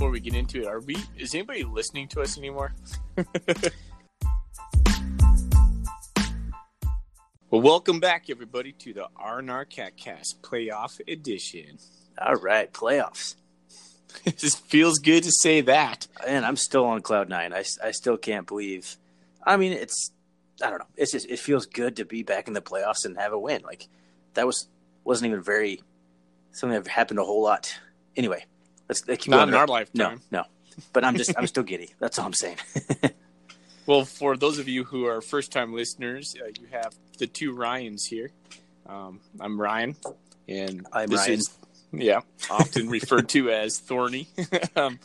before we get into it, are we? Is anybody listening to us anymore? well, welcome back, everybody, to the R&R CatCast Playoff Edition. All right, playoffs. It just feels good to say that. And I'm still on cloud nine. I, I still can't believe. I mean, it's I don't know. It's just it feels good to be back in the playoffs and have a win. Like that was wasn't even very something that happened a whole lot. Anyway, let's, let's Not in our No, lifetime. no. But I'm just I'm still giddy. That's all I'm saying. Well, for those of you who are first time listeners, uh, you have the two Ryans here. Um, I'm Ryan, and I'm this Ryan. is yeah, often referred to as Thorny. um,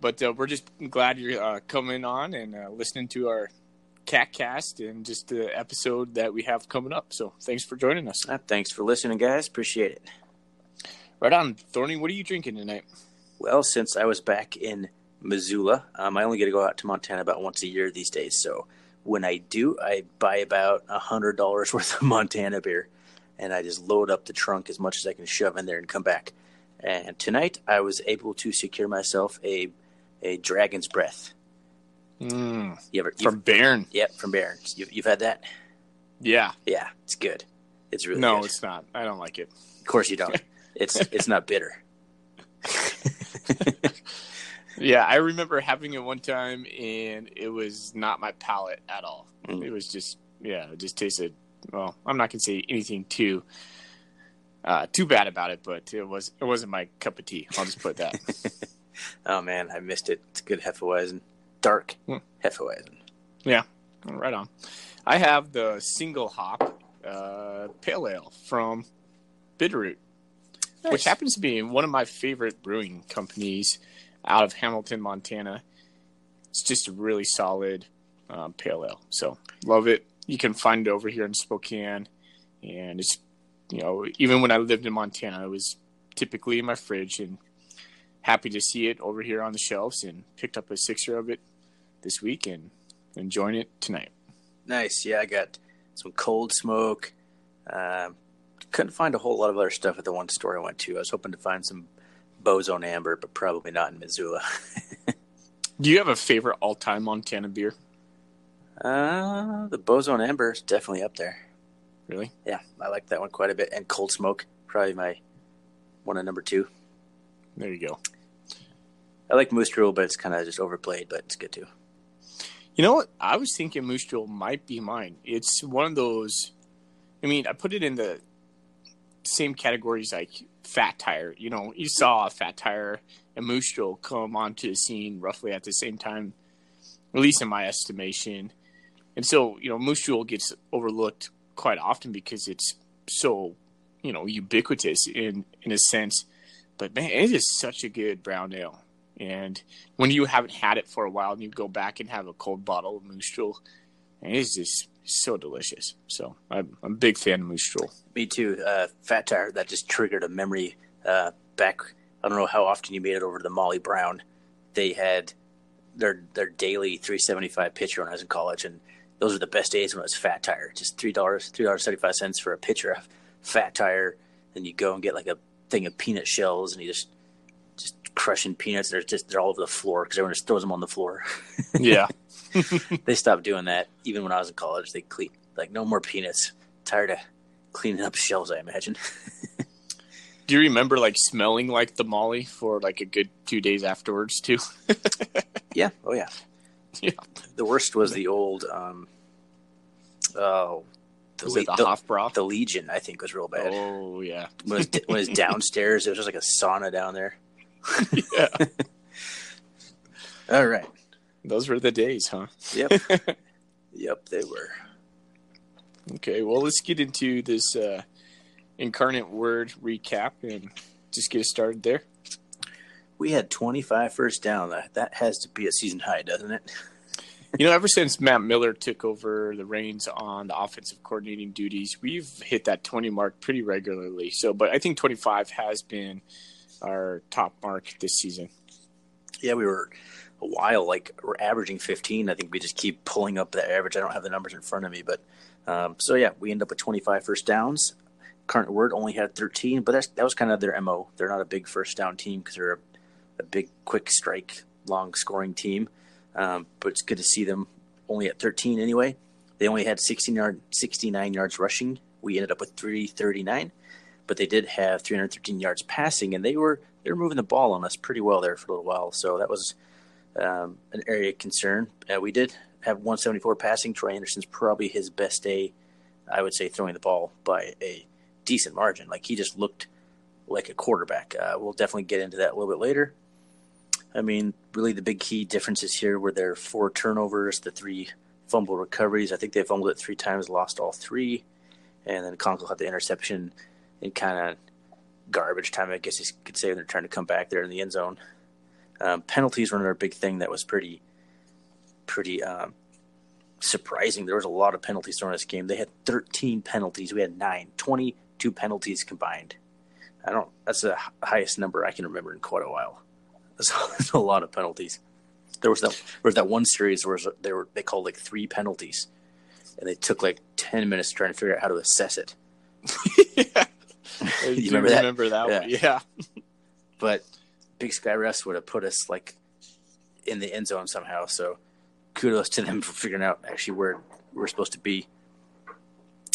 but uh, we're just glad you're uh, coming on and uh, listening to our cat cast and just the episode that we have coming up. So thanks for joining us. Uh, Thanks for listening, guys. Appreciate it. Right on, Thorny. What are you drinking tonight? Well, since I was back in Missoula, um, I only get to go out to Montana about once a year these days. So when I do, I buy about a hundred dollars worth of Montana beer, and I just load up the trunk as much as I can shove in there and come back. And tonight, I was able to secure myself a a Dragon's Breath. Mm, You ever? from Bayern. yep, from Bayern's. You, you've had that? Yeah. Yeah, it's good. It's really no, good. it's not. I don't like it. Of course you don't. It's it's not bitter. Yeah, I remember having it one time, and it was not my palate at all. Mm. It was just, yeah, it just tasted. Well, I'm not gonna say anything too, uh, too bad about it, but it was it wasn't my cup of tea. I'll just put that. Oh man, I missed it. It's good Hefeweizen, dark Hmm. Hefeweizen. Yeah, right on. I have the single hop uh, pale ale from Bitterroot, which happens to be one of my favorite brewing companies out of Hamilton, Montana. It's just a really solid um, pale ale. So love it. You can find it over here in Spokane, and it's you know even when I lived in Montana, it was typically in my fridge, and happy to see it over here on the shelves. And picked up a sixer of it this week and enjoying it tonight. Nice. Yeah, I got some cold smoke. Um, couldn't find a whole lot of other stuff at the one store I went to. I was hoping to find some Bozone Amber, but probably not in Missoula. Do you have a favorite all-time Montana beer? Uh, the Bozone Amber is definitely up there. Really? Yeah, I like that one quite a bit. And cold smoke, probably my one of number two. There you go. I like Moose Drool, but it's kind of just overplayed, but it's good too. You know what? I was thinking Moose Drool might be mine. It's one of those. I mean, I put it in the same categories like Fat Tire. You know, you saw Fat Tire and Moose come onto the scene roughly at the same time, at least in my estimation. And so, you know, Moose gets overlooked quite often because it's so, you know, ubiquitous in in a sense. But man, it is such a good brown ale. And when you haven't had it for a while and you go back and have a cold bottle of Moose and it's just so delicious. So I'm, I'm a big fan of Moose Drool. Me too. Uh, Fat Tire, that just triggered a memory uh, back. I don't know how often you made it over to the Molly Brown. They had their their daily 375 pitcher when I was in college, and those were the best days when it was Fat Tire. Just three dollars, three dollars seventy five cents for a pitcher of Fat Tire. Then you go and get like a thing of peanut shells, and you just just crushing peanuts. They're just they're all over the floor because everyone just throws them on the floor. Yeah. they stopped doing that even when I was in college. They clean like no more peanuts. Tired of cleaning up shells, I imagine. Do you remember like smelling like the Molly for like a good two days afterwards too? Yeah. Oh yeah. Yeah. The worst was the old. um Oh, the Was Le- the, the, the Legion. I think was real bad. Oh yeah. When, it was, when it was downstairs, it was just like a sauna down there. yeah. All right. Those were the days, huh? Yep. yep. They were. Okay, well, let's get into this uh, incarnate word recap and just get started there. We had 25 first down. That that has to be a season high, doesn't it? You know, ever since Matt Miller took over the reins on the offensive coordinating duties, we've hit that 20 mark pretty regularly. So, but I think 25 has been our top mark this season. Yeah, we were a while like we're averaging 15. I think we just keep pulling up the average. I don't have the numbers in front of me, but um, so yeah, we end up with 25 first downs. Current word only had 13, but that's that was kind of their mo. They're not a big first down team because they're a, a big, quick strike, long scoring team. Um, but it's good to see them only at 13 anyway. They only had 16 yard, 69 yards rushing. We ended up with 339, but they did have 313 yards passing, and they were they were moving the ball on us pretty well there for a little while. So that was um, an area of concern. Uh, we did have 174 passing. Troy Andersen's probably his best day, I would say, throwing the ball by a decent margin. Like he just looked like a quarterback. Uh, we'll definitely get into that a little bit later. I mean, really, the big key differences here were their four turnovers, the three fumble recoveries. I think they fumbled it three times, lost all three, and then Konkol had the interception in kind of garbage time. I guess you could say when they're trying to come back there in the end zone. Um, penalties were another big thing that was pretty, pretty um, surprising. There was a lot of penalties thrown in this game. They had 13 penalties. We had nine, 22 penalties combined. I don't. That's the highest number I can remember in quite a while. That's, that's a lot of penalties. There was that there was that one series where they were they called like three penalties, and they took like ten minutes trying to figure out how to assess it. yeah. you remember that? That yeah. one? Yeah. but Big Sky Refs would have put us like in the end zone somehow. So kudos to them for figuring out actually where we're supposed to be.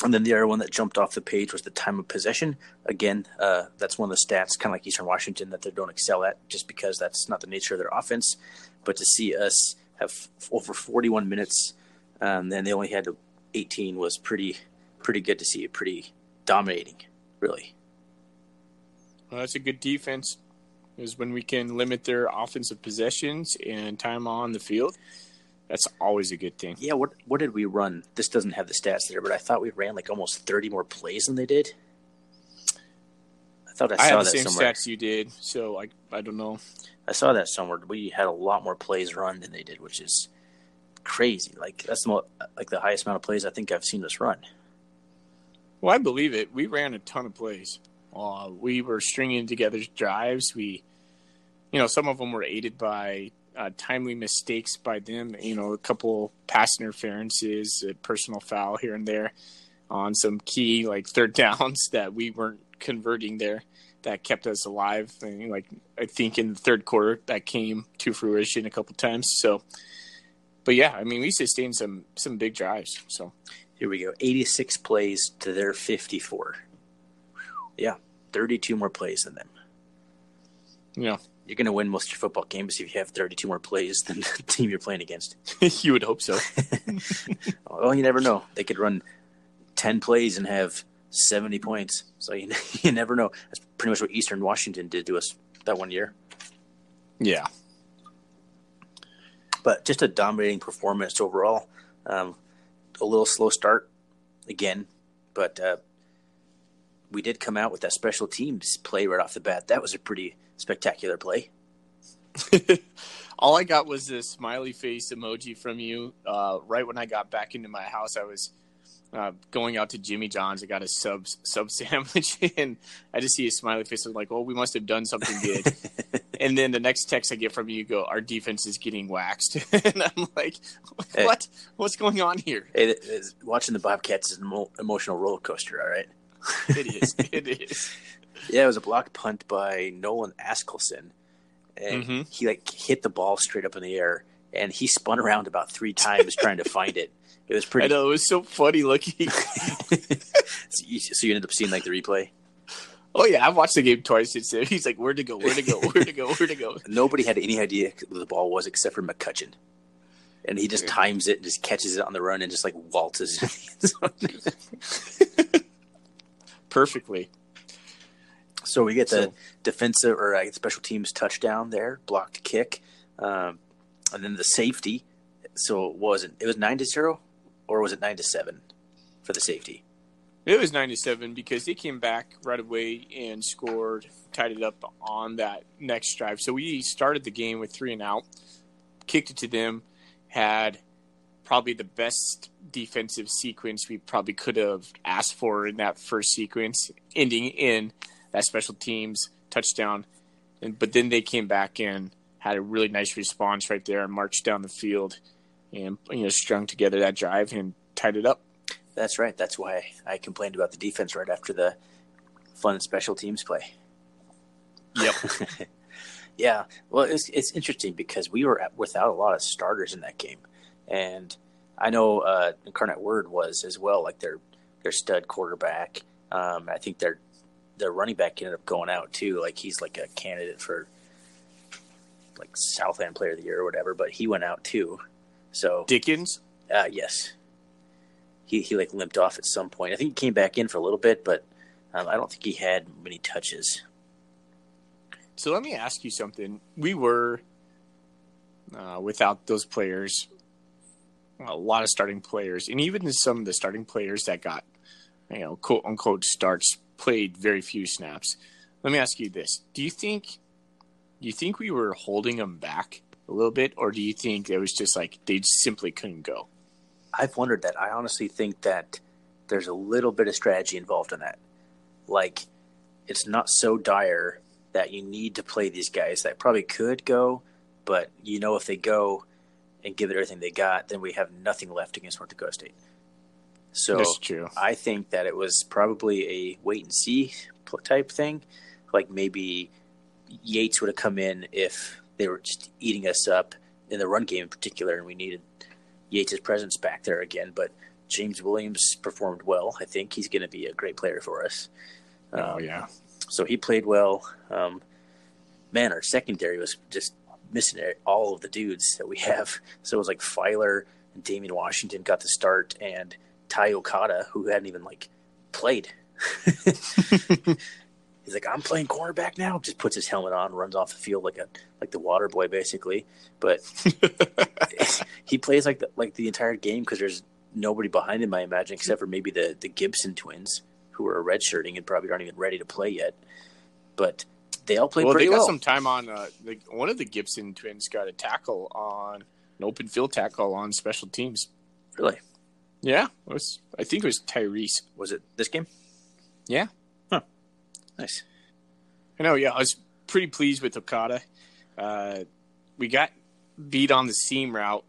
And then the other one that jumped off the page was the time of possession. Again, uh, that's one of the stats, kind of like Eastern Washington, that they don't excel at just because that's not the nature of their offense. But to see us have over 41 minutes, um, and they only had 18 was pretty pretty good to see. Pretty dominating, really. Well, that's a good defense. Is when we can limit their offensive possessions and time on the field. That's always a good thing. Yeah, what what did we run? This doesn't have the stats there, but I thought we ran like almost thirty more plays than they did. I thought I saw I have the same somewhere. stats you did, so I I don't know. I saw that somewhere. We had a lot more plays run than they did, which is crazy. Like that's the mo- like the highest amount of plays I think I've seen us run. Well, I believe it. We ran a ton of plays. Uh, we were stringing together drives. We, you know, some of them were aided by uh, timely mistakes by them. You know, a couple pass interferences, a personal foul here and there on some key like third downs that we weren't converting there that kept us alive. And, like I think in the third quarter that came to fruition a couple times. So, but yeah, I mean we sustained some some big drives. So here we go, eighty six plays to their fifty four. Yeah, thirty two more plays than them. Yeah, you're going to win most of your football games if you have 32 more plays than the team you're playing against. you would hope so. well, you never know. They could run 10 plays and have 70 points. So you, you never know. That's pretty much what Eastern Washington did to us that one year. Yeah. But just a dominating performance overall. Um, a little slow start again, but uh, we did come out with that special teams play right off the bat. That was a pretty spectacular play. All I got was this smiley face emoji from you. Uh, right when I got back into my house, I was uh, going out to Jimmy John's. I got a sub sub sandwich, and I just see a smiley face. I'm like, "Well, we must have done something good." and then the next text I get from you, you go, "Our defense is getting waxed," and I'm like, "What? Hey, What's going on here?" Hey, watching the Bobcats is an emotional roller coaster. All right, it is. It is. Yeah, it was a blocked punt by Nolan Askelson, and mm-hmm. he like hit the ball straight up in the air, and he spun around about three times trying to find it. It was pretty. I know it was so funny looking. so, you, so you ended up seeing like the replay. Oh yeah, I've watched the game twice. It's he's like, where to go, where to go, where to go, where to go. Nobody had any idea where the ball was except for McCutcheon, and he just times it and just catches it on the run and just like waltzes perfectly. So we get the so, defensive or uh, special teams touchdown there, blocked kick, um, and then the safety. So it wasn't it was nine to zero, or was it nine to seven for the safety? It was nine to seven because they came back right away and scored, tied it up on that next drive. So we started the game with three and out, kicked it to them, had probably the best defensive sequence we probably could have asked for in that first sequence, ending in that special teams touchdown. And but then they came back in, had a really nice response right there and marched down the field and you know strung together that drive and tied it up. That's right. That's why I complained about the defense right after the fun special teams play. Yep. Yeah, well, it's it's interesting because we were at, without a lot of starters in that game, and I know uh, Incarnate Word was as well, like their their stud quarterback. Um, I think their their running back ended up going out too. Like he's like a candidate for like Southland Player of the Year or whatever, but he went out too. So Dickens. Uh, yes, he he like limped off at some point. I think he came back in for a little bit, but um, I don't think he had many touches. So let me ask you something. We were uh, without those players, a lot of starting players, and even some of the starting players that got, you know, quote unquote starts played very few snaps. Let me ask you this: Do you think, do you think we were holding them back a little bit, or do you think it was just like they simply couldn't go? I've wondered that. I honestly think that there's a little bit of strategy involved in that. Like, it's not so dire that you need to play these guys that probably could go, but you know if they go and give it everything they got, then we have nothing left against North Dakota State. So That's true. I think that it was probably a wait and see type thing. Like maybe Yates would have come in if they were just eating us up in the run game in particular, and we needed Yates' presence back there again. But James Williams performed well. I think he's going to be a great player for us. Oh yeah. So he played well. Um, man, our secondary was just missing all of the dudes that we have. So it was like Filer and Damian Washington got the start, and Ty Okada, who hadn't even like played. He's like, I'm playing cornerback now. Just puts his helmet on, runs off the field like a like the water boy, basically. But he plays like the like the entire game because there's nobody behind him, I imagine, except for maybe the the Gibson twins who are redshirting and probably aren't even ready to play yet. But they all played well, pretty they got well. some time on. Uh, the, one of the Gibson twins got a tackle on an open field tackle on special teams. Really? Yeah, it was. I think it was Tyrese. Was it this game? Yeah. Huh. Nice. I know. Yeah, I was pretty pleased with Okada. Uh, we got beat on the seam route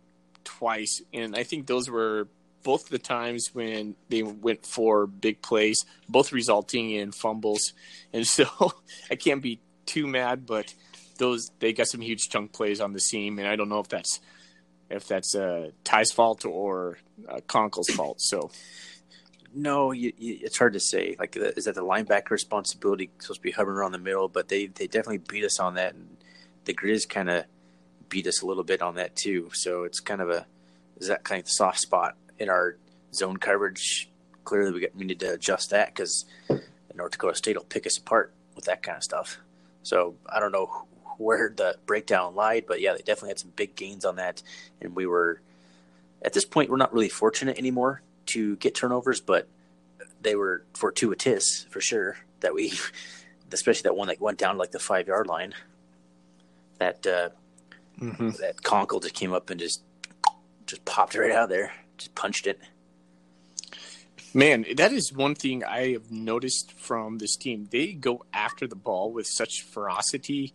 twice, and I think those were both the times when they went for big plays, both resulting in fumbles. And so I can't be too mad, but those they got some huge chunk plays on the seam, and I don't know if that's if that's uh, Ty's fault or uh, Konkol's fault. So No, you, you, it's hard to say. Like, the, is that the linebacker responsibility supposed to be hovering around the middle? But they they definitely beat us on that, and the Grizz kind of beat us a little bit on that too. So it's kind of a is that kind of soft spot in our zone coverage. Clearly, we got, we need to adjust that because North Dakota State will pick us apart with that kind of stuff. So I don't know where the breakdown lied, but yeah, they definitely had some big gains on that, and we were at this point we're not really fortunate anymore to get turnovers, but they were fortuitous for sure that we, especially that one that went down like the five yard line. That uh, mm-hmm. that Konkol just came up and just just popped right out of there, just punched it. Man, that is one thing I have noticed from this team. They go after the ball with such ferocity.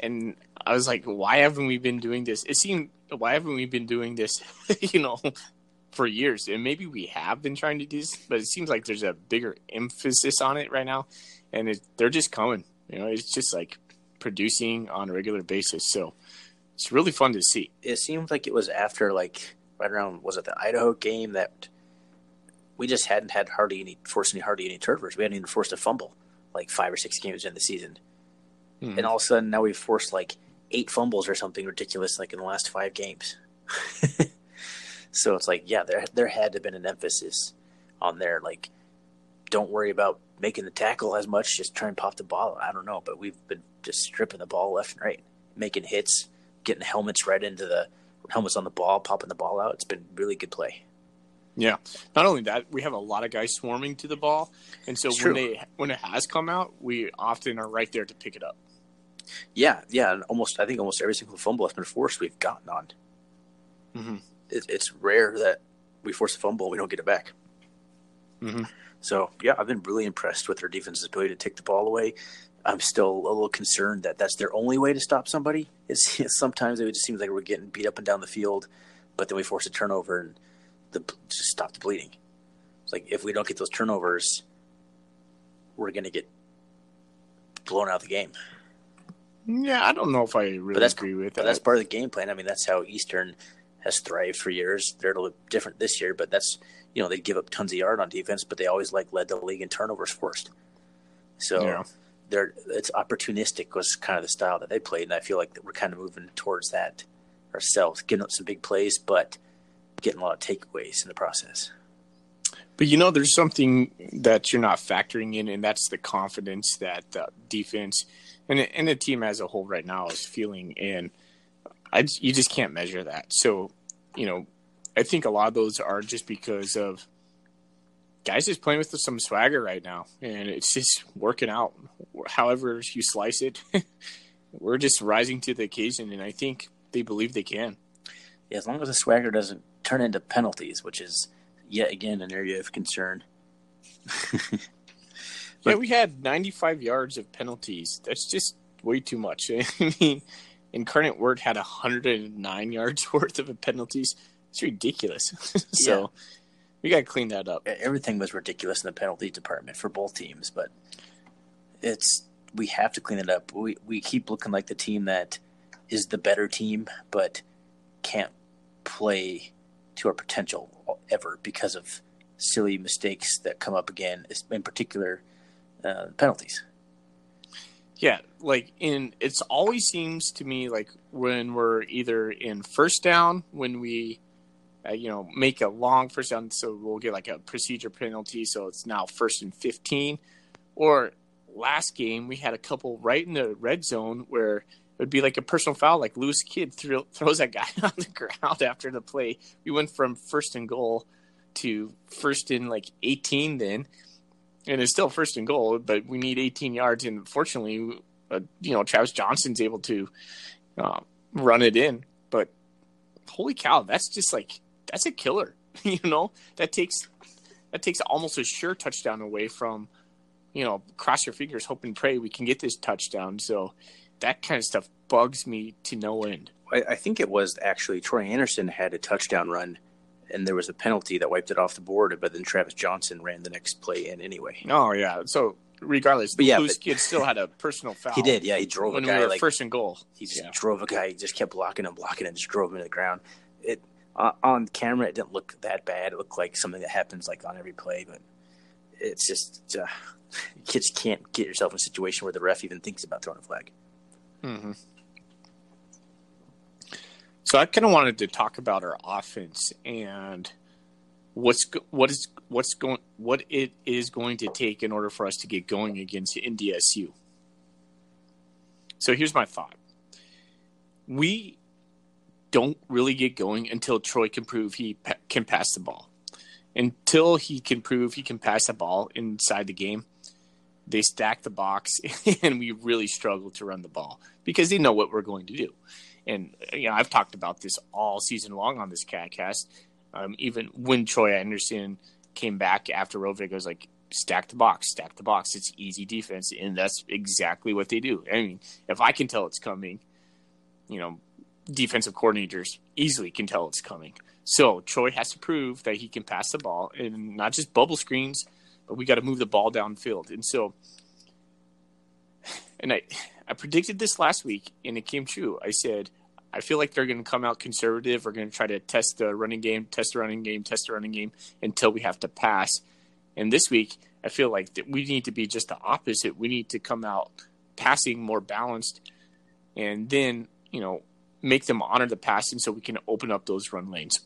And I was like, why haven't we been doing this? It seemed, why haven't we been doing this, you know, for years? And maybe we have been trying to do this, but it seems like there's a bigger emphasis on it right now. And it, they're just coming. You know, it's just like producing on a regular basis. So it's really fun to see. It seemed like it was after, like, right around, was it the Idaho game that we just hadn't had hardly any forced any hardly any turnovers. We hadn't even forced a fumble like five or six games in the season, Hmm. and all of a sudden now we've forced like eight fumbles or something ridiculous like in the last five games. so it's like, yeah, there there had to have been an emphasis on there. Like, don't worry about making the tackle as much. Just try and pop the ball. I don't know, but we've been just stripping the ball left and right, making hits, getting helmets right into the helmets on the ball, popping the ball out. It's been really good play. Yeah. Not only that, we have a lot of guys swarming to the ball, and so when they when it has come out, we often are right there to pick it up. Yeah, yeah, and almost I think almost every single fumble that's been forced we've gotten on. Mm-hmm. It, it's rare that we force a fumble and we don't get it back. Mm-hmm. So yeah, I've been really impressed with their defense's ability to take the ball away. I'm still a little concerned that that's their only way to stop somebody. It's, sometimes it just seems like we're getting beat up and down the field, but then we force a turnover and the just stop the bleeding. It's like if we don't get those turnovers, we're going to get blown out of the game. Yeah, I don't know if I really that's, agree with that. that's part of the game plan. I mean, that's how Eastern has thrived for years. They're a little different this year, but that's you know they give up tons of yard on defense, but they always like led the league in turnovers first. So Yeah. they're it's opportunistic was kind of the style that they played, and I feel like that we're kind of moving towards that ourselves, getting up some big plays, but getting a lot of takeaways in the process. But you know, there's something that you're not factoring in, and that's the confidence that the defense and and the team as a whole right now is feeling. And I, you just can't measure that. So, you know, I think a lot of those are just because of guys just playing with some swagger right now, and it's just working out. However you slice it, we're just rising to the occasion, and I think they believe they can. Yeah, as long as the swagger doesn't turn into penalties, which is yet again an area of concern. Yeah, we had 95 yards of penalties. That's just way too much. I mean, Incarnate Word had 109 yards worth of penalties. It's ridiculous. so Yeah. we got to clean that up. Everything was ridiculous in the penalty department for both teams, but it's we have to clean it up. We we keep looking like the team that is the better team, but can't play to our potential ever because of silly mistakes that come up again, in particular uh, penalties. Yeah, like in it's always seems to me like when we're either in first down when we uh, you know make a long first down so we'll get like a procedure penalty so it's now first and 15 or last game we had a couple right in the red zone where it would be like a personal foul like Lewis Kidd throw, throws that guy on the ground after the play. We went from first and goal to first and like 18 then and it's still first and goal, but we need 18 yards. And fortunately, uh, you know, Travis Jonsen's able to uh, run it in. But holy cow, that's just like that's a killer. you know, that takes that takes almost a sure touchdown away from you know cross your fingers, hope and pray we can get this touchdown. So that kind of stuff bugs me to no end. I, I think it was actually Troy Andersen had a touchdown run, and there was a penalty that wiped it off the board. But then Travis Jonsen ran the next play in anyway. Oh yeah. So regardless, But yeah, Lewis but- Kidd still had a personal foul. He did, yeah. He drove a we guy were like first and goal. He just Yeah. drove a guy. He just kept blocking him, blocking him, just drove him to the ground. It uh, on camera, it didn't look that bad. It looked like something that happens like on every play, but it's just uh, you just can't get yourself in a situation where the ref even thinks about throwing a flag. hmm So I kind of wanted to talk about our offense and what's what is what's going what it is going to take in order for us to get going against NDSU. So here's my thought: we don't really get going until Troy can prove he pa- can pass the ball. Until he can prove he can pass the ball inside the game, they stack the box and we really struggle to run the ball because they know what we're going to do. And you know, I've talked about this all season long on this catcast. Um, even when Troy Andersen came back after Rovig, I was like, stack the box, stack the box. It's easy defense, and that's exactly what they do. I mean, if I can tell it's coming, you know, defensive coordinators easily can tell it's coming. So Troy has to prove that he can pass the ball and not just bubble screens, but we got to move the ball downfield. And so, and I, I predicted this last week, and it came true. I said, I feel like they're going to come out conservative. We're going to try to test the running game, test the running game, test the running game until we have to pass. And this week, I feel like that we need to be just the opposite. We need to come out passing more balanced, and then you know make them honor the passing so we can open up those run lanes.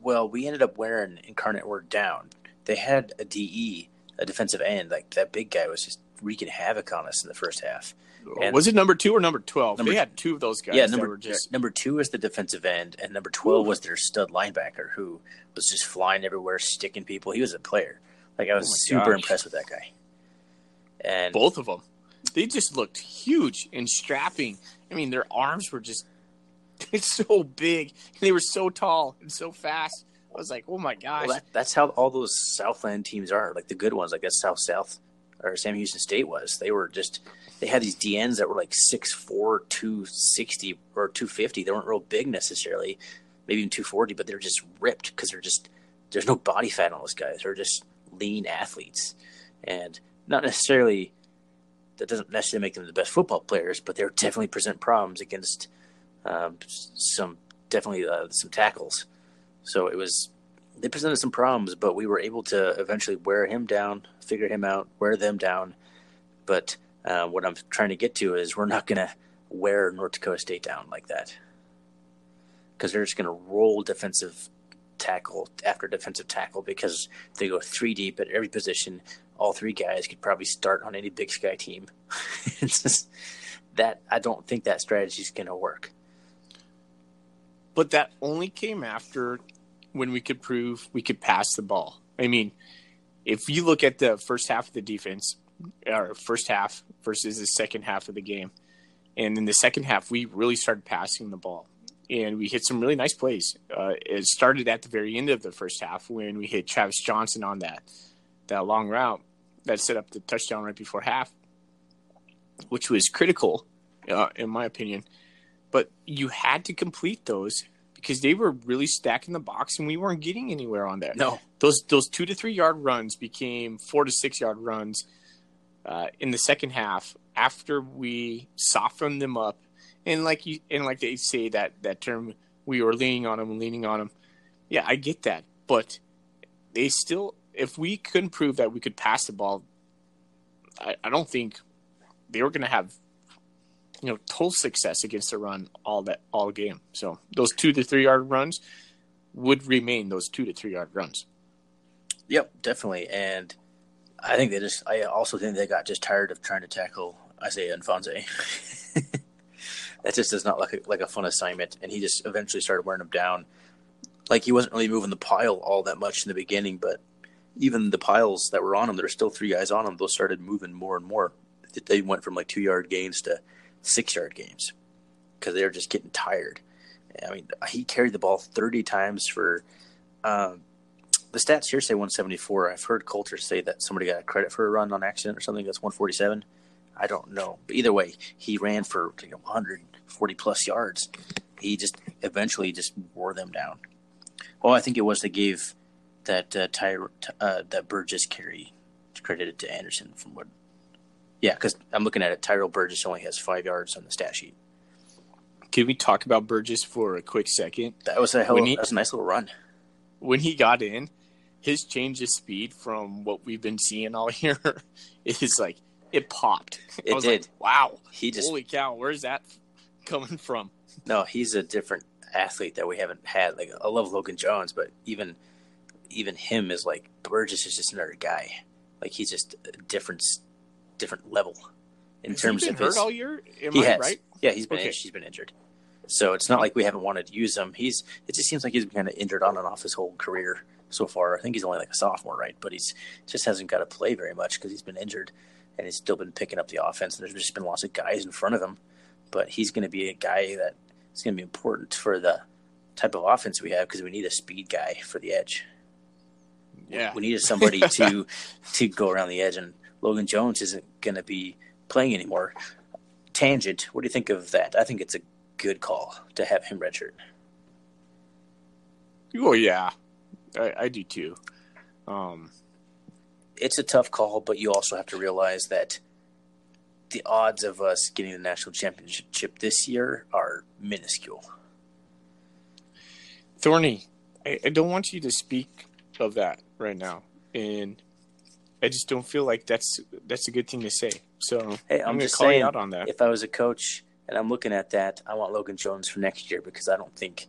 Well, we ended up wearing Incarnate Word down. They had a DE, a defensive end. Like that big guy was just wreaking havoc on us in the first half. And- was it number two or number twelve? Number- they had two of those guys. yeah, that number were just number two is the defensive end, and number twelve Ooh. was their stud linebacker who was just flying everywhere, sticking people. He was a player. Like I was Oh super gosh. impressed with that guy. And both of them. They just looked huge and strapping. I mean, their arms were just it's so big. They were so tall and so fast. I was like, oh my gosh. well, that, that's how all those Southland teams are. Like the good ones, like that's South South or Sam Houston State was. They were just they had these DNs that were like 6'4", 260 or two fifty. They weren't real big necessarily, maybe even two forty, but they're just ripped because they're just there's no body fat on those guys. They're just lean athletes, and not necessarily that doesn't necessarily make them the best football players, but they're definitely present problems against um, some definitely uh, some tackles. So it was they presented some problems, but we were able to eventually wear him down, figure him out, wear them down. But uh, what I'm trying to get to is we're not going to wear North Dakota State down like that because they're just going to roll defensive tackle after defensive tackle because they go three deep at every position. All three guys could probably start on any Big Sky team. it's just that I don't think that strategy is going to work. But that only came after when we could prove we could pass the ball. I mean, if you look at the first half of the defense, or first half versus the second half of the game, and in the second half, we really started passing the ball and we hit some really nice plays. Uh, it started at the very end of the first half when we hit Travis Jonsen on that that long route that set up the touchdown right before half, which was critical, uh, in my opinion. But you had to complete those because they were really stacking the box, and we weren't getting anywhere on that. No, those those two to three yard runs became four to six yard runs uh, in the second half after we softened them up and like you and like they say that that term we were leaning on them leaning on them yeah i get that but they still if we couldn't prove that we could pass the ball i, I don't think they were going to have you know total success against the run all that all game. So those two to three yard runs would remain those two to three yard runs. Yep definitely and i think they just i also think they got just tired of trying to tackle Isaiah Ifanse. that just is not like a, like a fun assignment. And he just eventually started wearing them down. Like he wasn't really moving the pile all that much in the beginning, but even the piles that were on him, there were still three guys on him. Those started moving more and more. They went from like two yard gains to six yard games because they were just getting tired. I mean, he carried the ball 30 times for. Um, the stats here say 174. I've heard Coulter say that somebody got a credit for a run on accident or something. That's 147. I don't know. But either way, he ran for you know, 140 plus yards. He just eventually just wore them down. Well, I think it was they gave that uh, Ty- uh, that Burgess carry credited to Andersen from what. Yeah, because I'm looking at it. Tyrell Burgess only has five yards on the stat sheet. Can we talk about Burgess for a quick second? That was a hell. He, that was a nice little run. When he got in, his change of speed from what we've been seeing all year is like it popped. It did. Like, wow. He just holy cow. Where's that coming from? No, he's a different athlete that we haven't had. Like I love Logan Jones, but even even him is like Burgess is just another guy. Like he's just a different different level in has terms of hurt his, all year. Am he I has. right? Yeah, he's been okay. he's been injured. So it's not like we haven't wanted to use him. He's it just seems like he's been kind of injured on and off his whole career so far. I think he's only like a sophomore, right? But he's just hasn't got to play very much because he's been injured and he's still been picking up the offense. And there's just been lots of guys in front of him, but he's going to be a guy that is going to be important for the type of offense we have because we need a speed guy for the edge. Yeah, we needed somebody to to go around the edge, and Logan Jones isn't going to be playing anymore. Tangent. What do you think of that? I think it's a good call to have him redshirt. Oh yeah, I, I do too. Um, it's a tough call, but you also have to realize that the odds of us getting the national championship this year are minuscule. Thorny, I, I don't want you to speak of that right now, and I just don't feel like that's that's a good thing to say. So hey, I'm, I'm just saying, out on that. If I was a coach and I'm looking at that, I want Logan Jones for next year because I don't think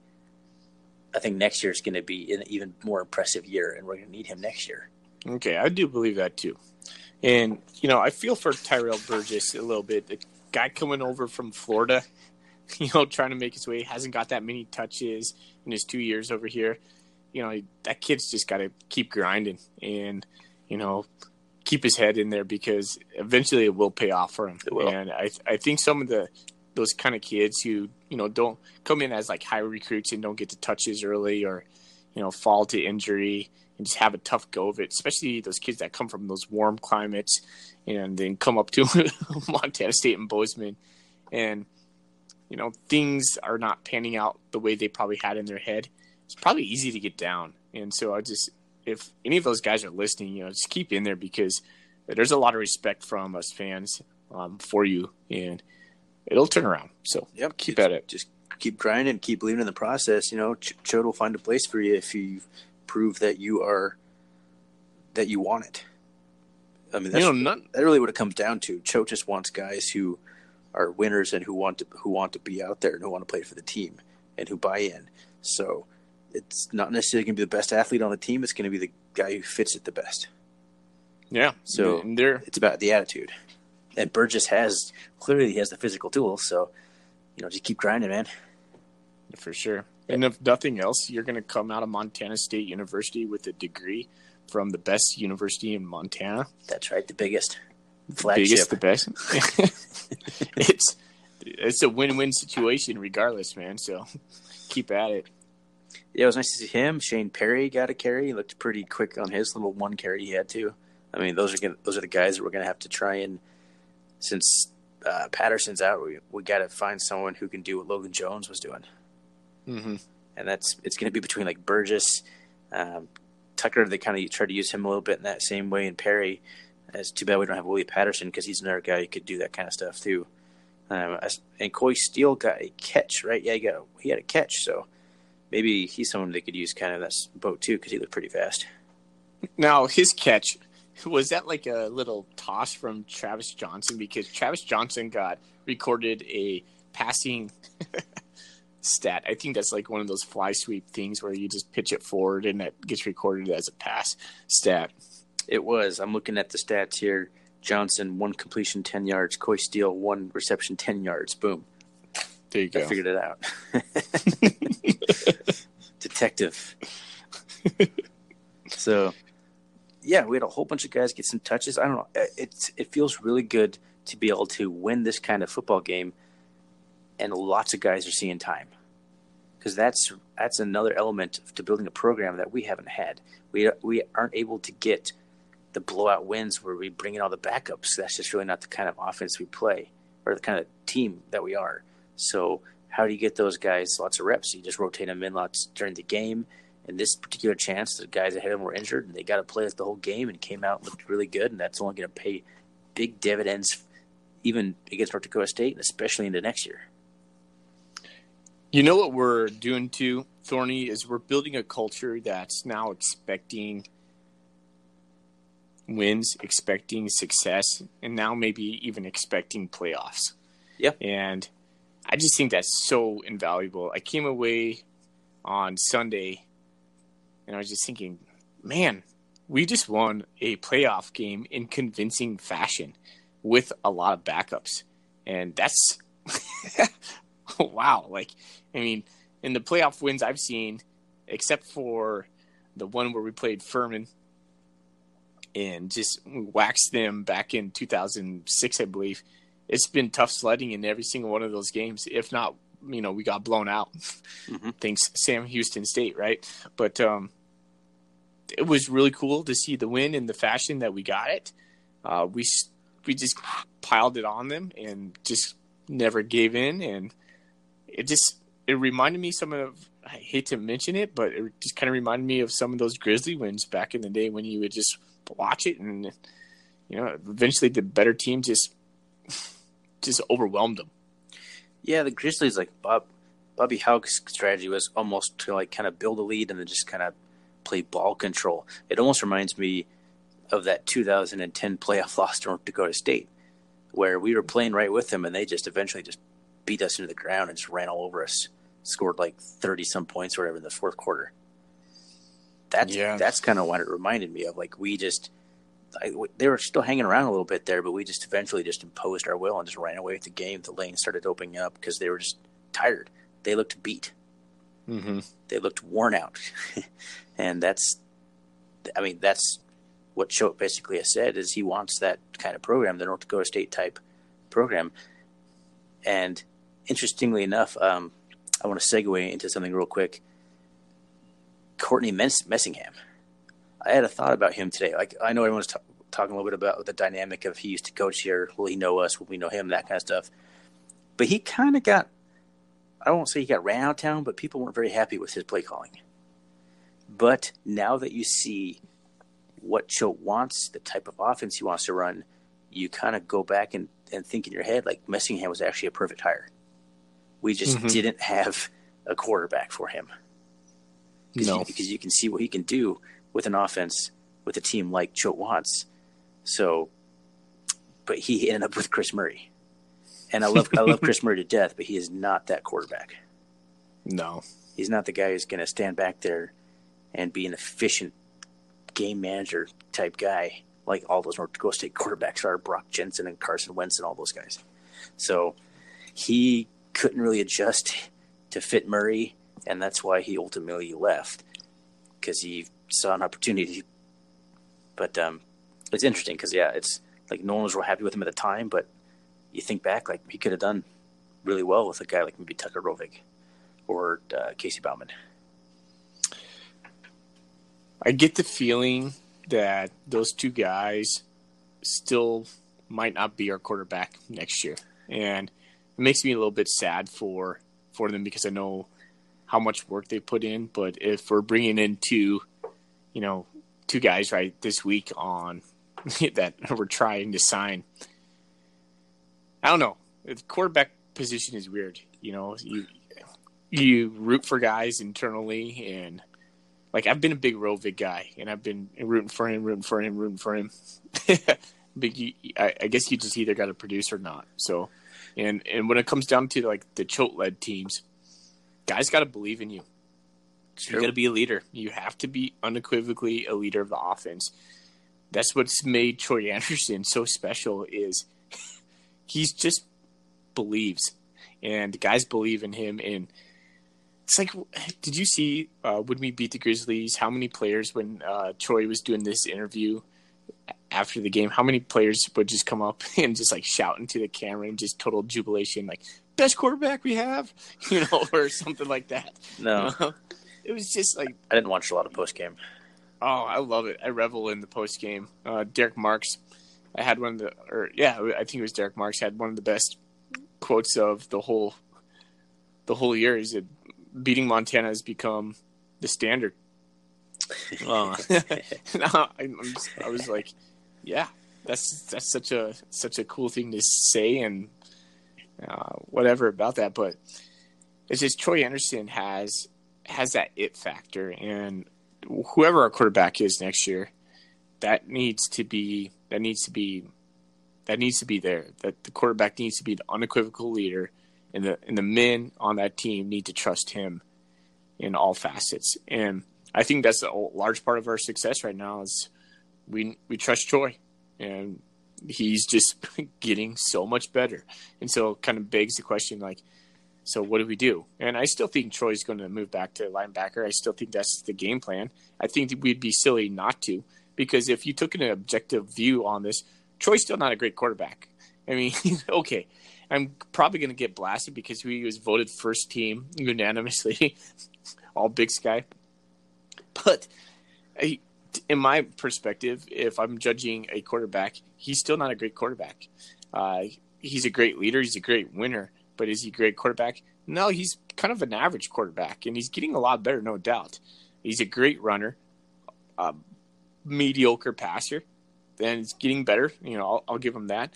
I think next year is going to be an even more impressive year, and we're going to need him next year. Okay, I do believe that too. And, you know, I feel for Tyrell Burgess a little bit. The guy coming over from Florida, you know, trying to make his way, hasn't got that many touches in his two years over here. You know, that kid's just got to keep grinding and, you know, keep his head in there because eventually it will pay off for him. And I, I think some of the, those kind of kids who, you know, don't come in as like high recruits and don't get the touches early or, you know, fall to injury and just have a tough go of it, especially those kids that come from those warm climates and then come up to Montana State and Bozeman. And, you know, things are not panning out the way they probably had in their head. It's probably easy to get down. And so I just, if any of those guys are listening, you know, just keep in there because there's a lot of respect from us fans um, for you, and it'll turn around. So Yep. keep just, at it. Just keep grinding, and keep believing in the process. You know, Ch- Choate will find a place for you if you prove that you are that you want it. I mean, You that's know, none. that really what it comes down to. Cho just wants guys who are winners and who want to who want to be out there and who want to play for the team and who buy in. So it's not necessarily going to be the best athlete on the team. It's going to be the guy who fits it the best. Yeah. So- It's about the attitude. And Burgess has clearly he has the physical tools. So you know, just keep grinding, man. for sure. And if nothing else, you're going to come out of Montana State University with a degree from the best university in Montana. That's right, the biggest flagship. biggest, the best. it's it's a win-win situation, regardless, man. So keep at it. Yeah, it was nice to see him. Shane Perry got a carry. He looked pretty quick on his little one carry he had too. I mean, those are gonna, those are the guys that we're gonna have to try and since uh, Patterson's out, we we got to find someone who can do what Logan Jones was doing, Mm-hmm. and that's it's gonna be between like Burgess, um, Tucker. They kind of tried to use him a little bit in that same way, and Perry. It's too bad we don't have Willie Patterson because he's another guy who could do that kind of stuff too. Um, and Coy Steele got a catch, right? Yeah, he got a, he had a catch, so maybe he's someone they could use kind of that boat too because he looked pretty fast. Now his catch was that like a little toss from Travis Jonsen because Travis Jonsen got recorded a passing stat. I think that's like one of those fly sweep things where you just pitch it forward and it gets recorded as a pass stat. It was. I'm looking at the stats here. Jonsen one completion ten yards. Coy Steele one reception ten yards. Boom. There you go. I go. figured it out. Detective. so, yeah, we had a whole bunch of guys get some touches. I don't know. Uh, it's it feels really good to be able to win this kind of football game, and lots of guys are seeing time. Because that's that's another element to building a program that we haven't had. We we aren't able to get the blowout wins where we bring in all the backups. That's just really not the kind of offense we play or the kind of team that we are. So how do you get those guys lots of reps? You just rotate them in lots during the game. In this particular chance, the guys ahead of them were injured, and they got to play it the whole game and came out and looked really good. And that's only going to pay big dividends, even against North Dakota State, and especially into next year. You know what we're doing too, Thorny, is we're building a culture that's now expecting wins, expecting success, and now maybe even expecting playoffs. Yeah. And I just think that's so invaluable. I came away on Sunday and I was just thinking, man, we just won a playoff game in convincing fashion with a lot of backups. And that's wow. Like, I mean, in the playoff wins I've seen, except for the one where we played Furman and just waxed them back in 2006, I believe. It's been tough sledding in every single one of those games. If not, you know, we got blown out. Mhm. Thanks, Sam Houston State, right? But um, it was really cool to see the win in the fashion that we got it. Uh, we we just piled it on them and just never gave in, and it just it reminded me some of I hate to mention it, but it just kind of reminded me of some of those Grizzly wins back in the day when you would just watch it and you know eventually the better team just just overwhelmed them. Yeah, the Grizzlies like Bob Bobby Hauck's strategy was almost to like kind of build a lead and then just kind of play ball control. It almost reminds me of that 2010 playoff loss to North Dakota State, where we were playing right with them and they just eventually just beat us into the ground and just ran all over us. Scored like 30 some points or whatever in the fourth quarter. That's Yeah. that's kind of what it reminded me of. Like we just I, they were still hanging around a little bit there, but we just eventually just imposed our will and just ran away with the game. The lane started opening up because they were just tired. They looked beat. Mm-hmm. They looked worn out, and that's, I mean, that's what Choate basically has said is he wants that kind of program, the North Dakota State type program. And interestingly enough, um, I want to segue into something real quick. Courtney Mess- Messingham. I had a thought about him today. Like I know everyone's ta- talking a little bit about the dynamic of he used to coach here. Will he know us? Will we know him? That kind of stuff. But he kind of got. I won't say he got ran out of town, but people weren't very happy with his play calling. But now that you see what Choate wants, the type of offense he wants to run, you kind of go back and, and think in your head like Messingham was actually a perfect hire. We just Mhm. didn't have a quarterback for him. No. you, because you can see what he can do with an offense with a team like Choate wants. So, but he ended up with Chris Murray, and I love I love Chris Murray to death, but he is not that quarterback. No. He's not the guy who's going to stand back there and be an efficient game manager type guy like all those North Dakota State quarterbacks are Brock Jensen and Carson Wentz and all those guys. So he couldn't really adjust to fit Murray, and that's why he ultimately left because he saw an opportunity. But um, it's interesting because yeah, it's like no one was real happy with him at the time, but you think back, like he could have done really well with a guy like maybe Tucker Rovig or uh, Casey Bauman. I get the feeling that those two guys still might not be our quarterback next year, and it makes me a little bit sad for for them because I know how much work they put in. But if we're bringing in two, you know, two guys right this week on that we're trying to sign, I don't know. The quarterback position is weird. You know, you you root for guys internally and like I've been a big Rovig guy, and I've been rooting for him, rooting for him, rooting for him. but you, I, I guess you just either got to produce or not. So, and and when it comes down to like the Choate led teams, guys got to believe in you. You got to be a leader. You have to be unequivocally a leader of the offense. That's what's made Troy Andersen so special. Is he's just believes, and guys believe in him and it's like did you see uh, when we beat the grizzlies? How many players when uh, troy was doing this interview after the game how many players would just come up and just like shout into the camera and just total jubilation like best quarterback we have you know or something like that? No, You know? it was just like I didn't watch a lot of post game. oh i love it. I revel in the post game uh, derek marks i had one of the or yeah i think it was derek marks had one of the best quotes of the whole the whole year is that beating Montana has become the standard. Uh, no, I, I'm I was like, yeah, that's that's such a such a cool thing to say and uh, whatever about that. But it's just Troy Andersen has has that it factor, and whoever our quarterback is next year, that needs to be that needs to be that needs to be there. That the quarterback needs to be the unequivocal leader and the and the men on that team need to trust him in all facets. And I think that's a large part of our success right now is we we trust Troy, and he's just getting so much better. And so, it kind of begs the question, like, so what do we do? And I still think Troy's going to move back to linebacker. I still think that's the game plan. I think we'd be silly not to, because if you took an objective view on this, Troy's still not a great quarterback. I mean, okay, I'm probably going to get blasted because he was voted first team unanimously, all Big Sky. But in my perspective, if I'm judging a quarterback, he's still not a great quarterback. Uh, he's a great leader, he's a great winner, but is he a great quarterback? No, he's kind of an average quarterback, and he's getting a lot better, no doubt. He's a great runner, a mediocre passer, and it's getting better. You know, I'll, I'll give him that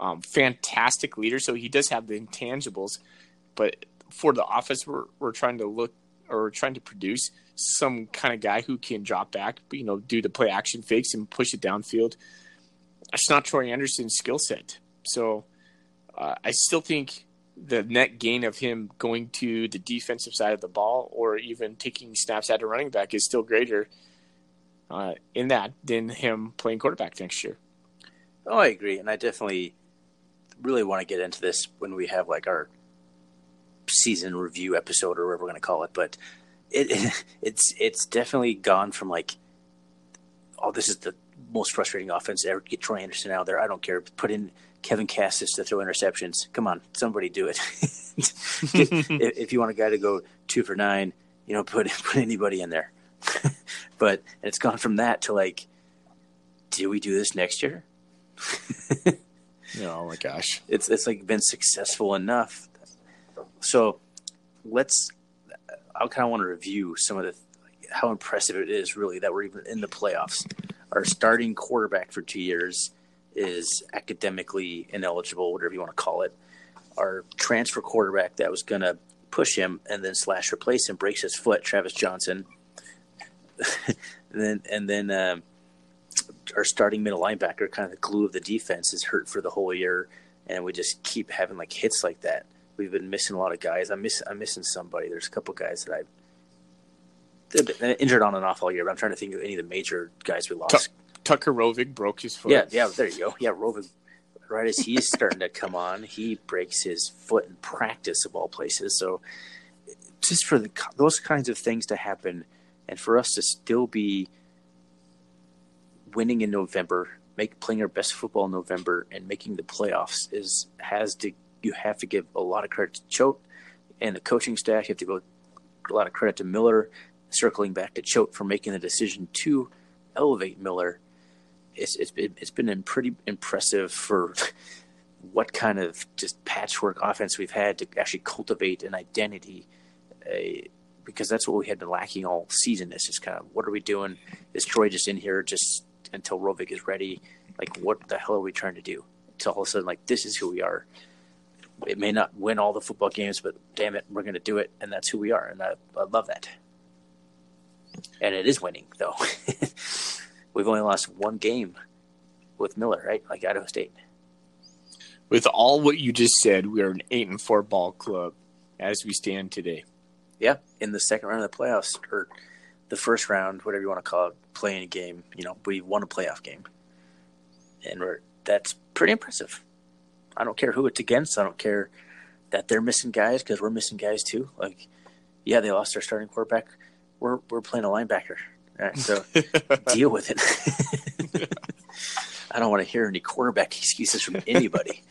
um, fantastic leader. So he does have the intangibles, but for the office, we're we're trying to look or trying to produce some kind of guy who can drop back, you know, do the play action fakes and push it downfield. That's not Troy Andersen's skill set. So uh, I still think the net gain of him going to the defensive side of the ball or even taking snaps at a running back is still greater uh, in that than him playing quarterback next year. Oh, I agree, and I definitely really want to get into this when we have like our season review episode or whatever we're going to call it. But it it's it's definitely gone from like, oh, this is the most frustrating offense ever. Get Troy Andersen out there. I don't care. Put in Kevin Kassis to throw interceptions. Come on, somebody do it. if, if you want a guy to go two for nine, you know, put put anybody in there. but it's gone from that to like, do we do this next year? oh my gosh. It's it's like been successful enough. So let's. I kind of want to review some of the how impressive it is really that we're even in the playoffs. Our starting quarterback for two years is academically ineligible, whatever you want to call it. Our transfer quarterback that was going to push him and then slash replace him breaks his foot, Travis Jonsen. And then and then um, our starting middle linebacker, kind of the glue of the defense, is hurt for the whole year, and we just keep having like hits like that. We've been missing a lot of guys. I'm miss I'm missing somebody. There's a couple guys that I've been injured on and off all year, but I'm trying to think of any of the major guys we lost. Tucker Rovig broke his foot. Yeah, yeah, there you go. Yeah, Rovig. Right as he's starting to come on, he breaks his foot in practice of all places. So, just for the, those kinds of things to happen, and for us to still be winning in November, make playing our best football in November, and making the playoffs is has to you have to give a lot of credit to Choate and the coaching staff. You have to go a lot of credit to Miller, circling back to Choate for making the decision to elevate Miller it's it's been, it's been pretty impressive for what kind of just patchwork offense we've had to actually cultivate an identity. Uh, because that's what we had been lacking all season. This is just kind of what are we doing? Is Troy just in here just until Rovig is ready? Like what the hell are we trying to do? Until all of a sudden, like this is who we are. It may not win all the football games, but damn it, we're going to do it, and that's who we are, and I, I love that. And it is winning, though. we've only lost one game with Miller, right? Like Idaho State. With all what you just said, we are an eight and four ball club as we stand today. Yeah, in the second round of the playoffs or the first round, whatever you want to call it, playing a game. You know, we won a playoff game, and we're that's pretty impressive. I don't care who it's against. I don't care that they're missing guys because we're missing guys too. Like, yeah, they lost their starting quarterback. We're we're playing a linebacker. All right, so deal with it. I don't want to hear any quarterback excuses from anybody.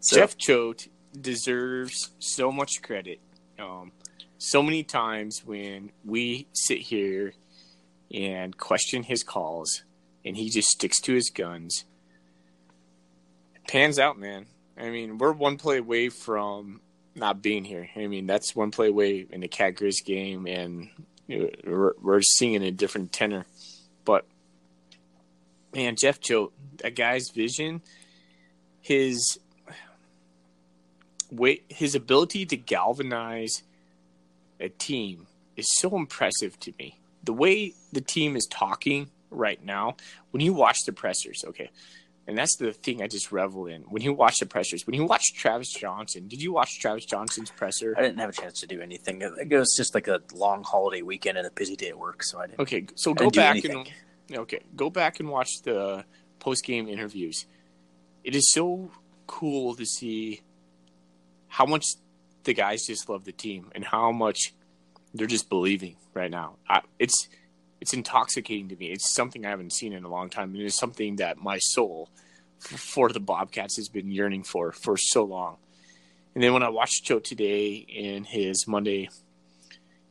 so, Jeff Choate deserves so much credit. Um, so many times when we sit here and question his calls, and he just sticks to his guns. Pans out, man. I mean, we're one play away from not being here. I mean, that's one play away in the Cat Grizz game, and we're, we're singing a different tenor. But man, Jeff Choate, that guy's vision, his way, his ability to galvanize a team is so impressive to me. The way the team is talking right now, when you watch the pressers, okay, and that's the thing I just revel in. When you watch the pressers, when you watch Travis Jonsen, did you watch Travis Jonsen's presser? I didn't have a chance to do anything. It was just like a long holiday weekend and a busy day at work, so I didn't. Okay, so go back and okay, go back and watch the post game interviews. It is so cool to see how much the guys just love the team and how much they're just believing right now. I, it's it's intoxicating to me. It's something I haven't seen in a long time, and it's something that my soul for the Bobcats has been yearning for for so long. And then when I watched Choate today in his Monday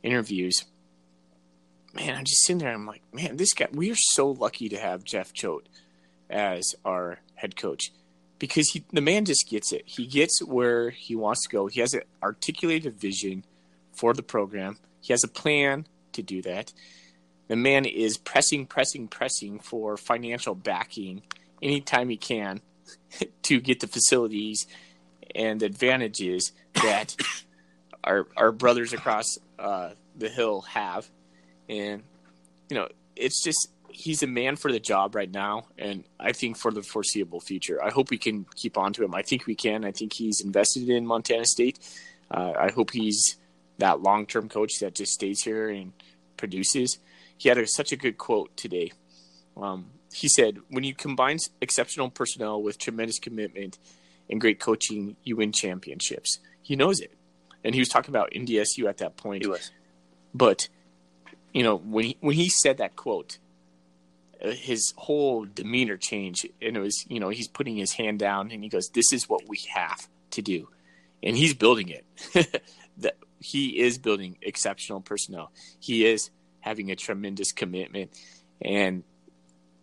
interviews, man, I'm just sitting there. I'm like, man, this guy. We are so lucky to have Jeff Choate as our head coach because he, the man just gets it. He gets where he wants to go. He has an articulated vision for the program. He has a plan to do that the man is pressing, pressing, pressing for financial backing anytime he can to get the facilities and advantages that our our brothers across uh, the hill have, and you know it's just he's a man for the job right now, and I think for the foreseeable future. I hope we can keep on to him. I think we can. I think he's invested in Montana State. Uh, I hope he's that long term coach that just stays here and produces he had a, such a good quote today. Um, he said, "When you combine exceptional personnel with tremendous commitment and great coaching, you win championships." He knows it, and he was talking about NDSU at that point. He was, but you know when he, when he said that quote, his whole demeanor changed, and it was you know he's putting his hand down and he goes, "This is what we have to do," and he's building it. that he is building exceptional personnel. He is having a tremendous commitment and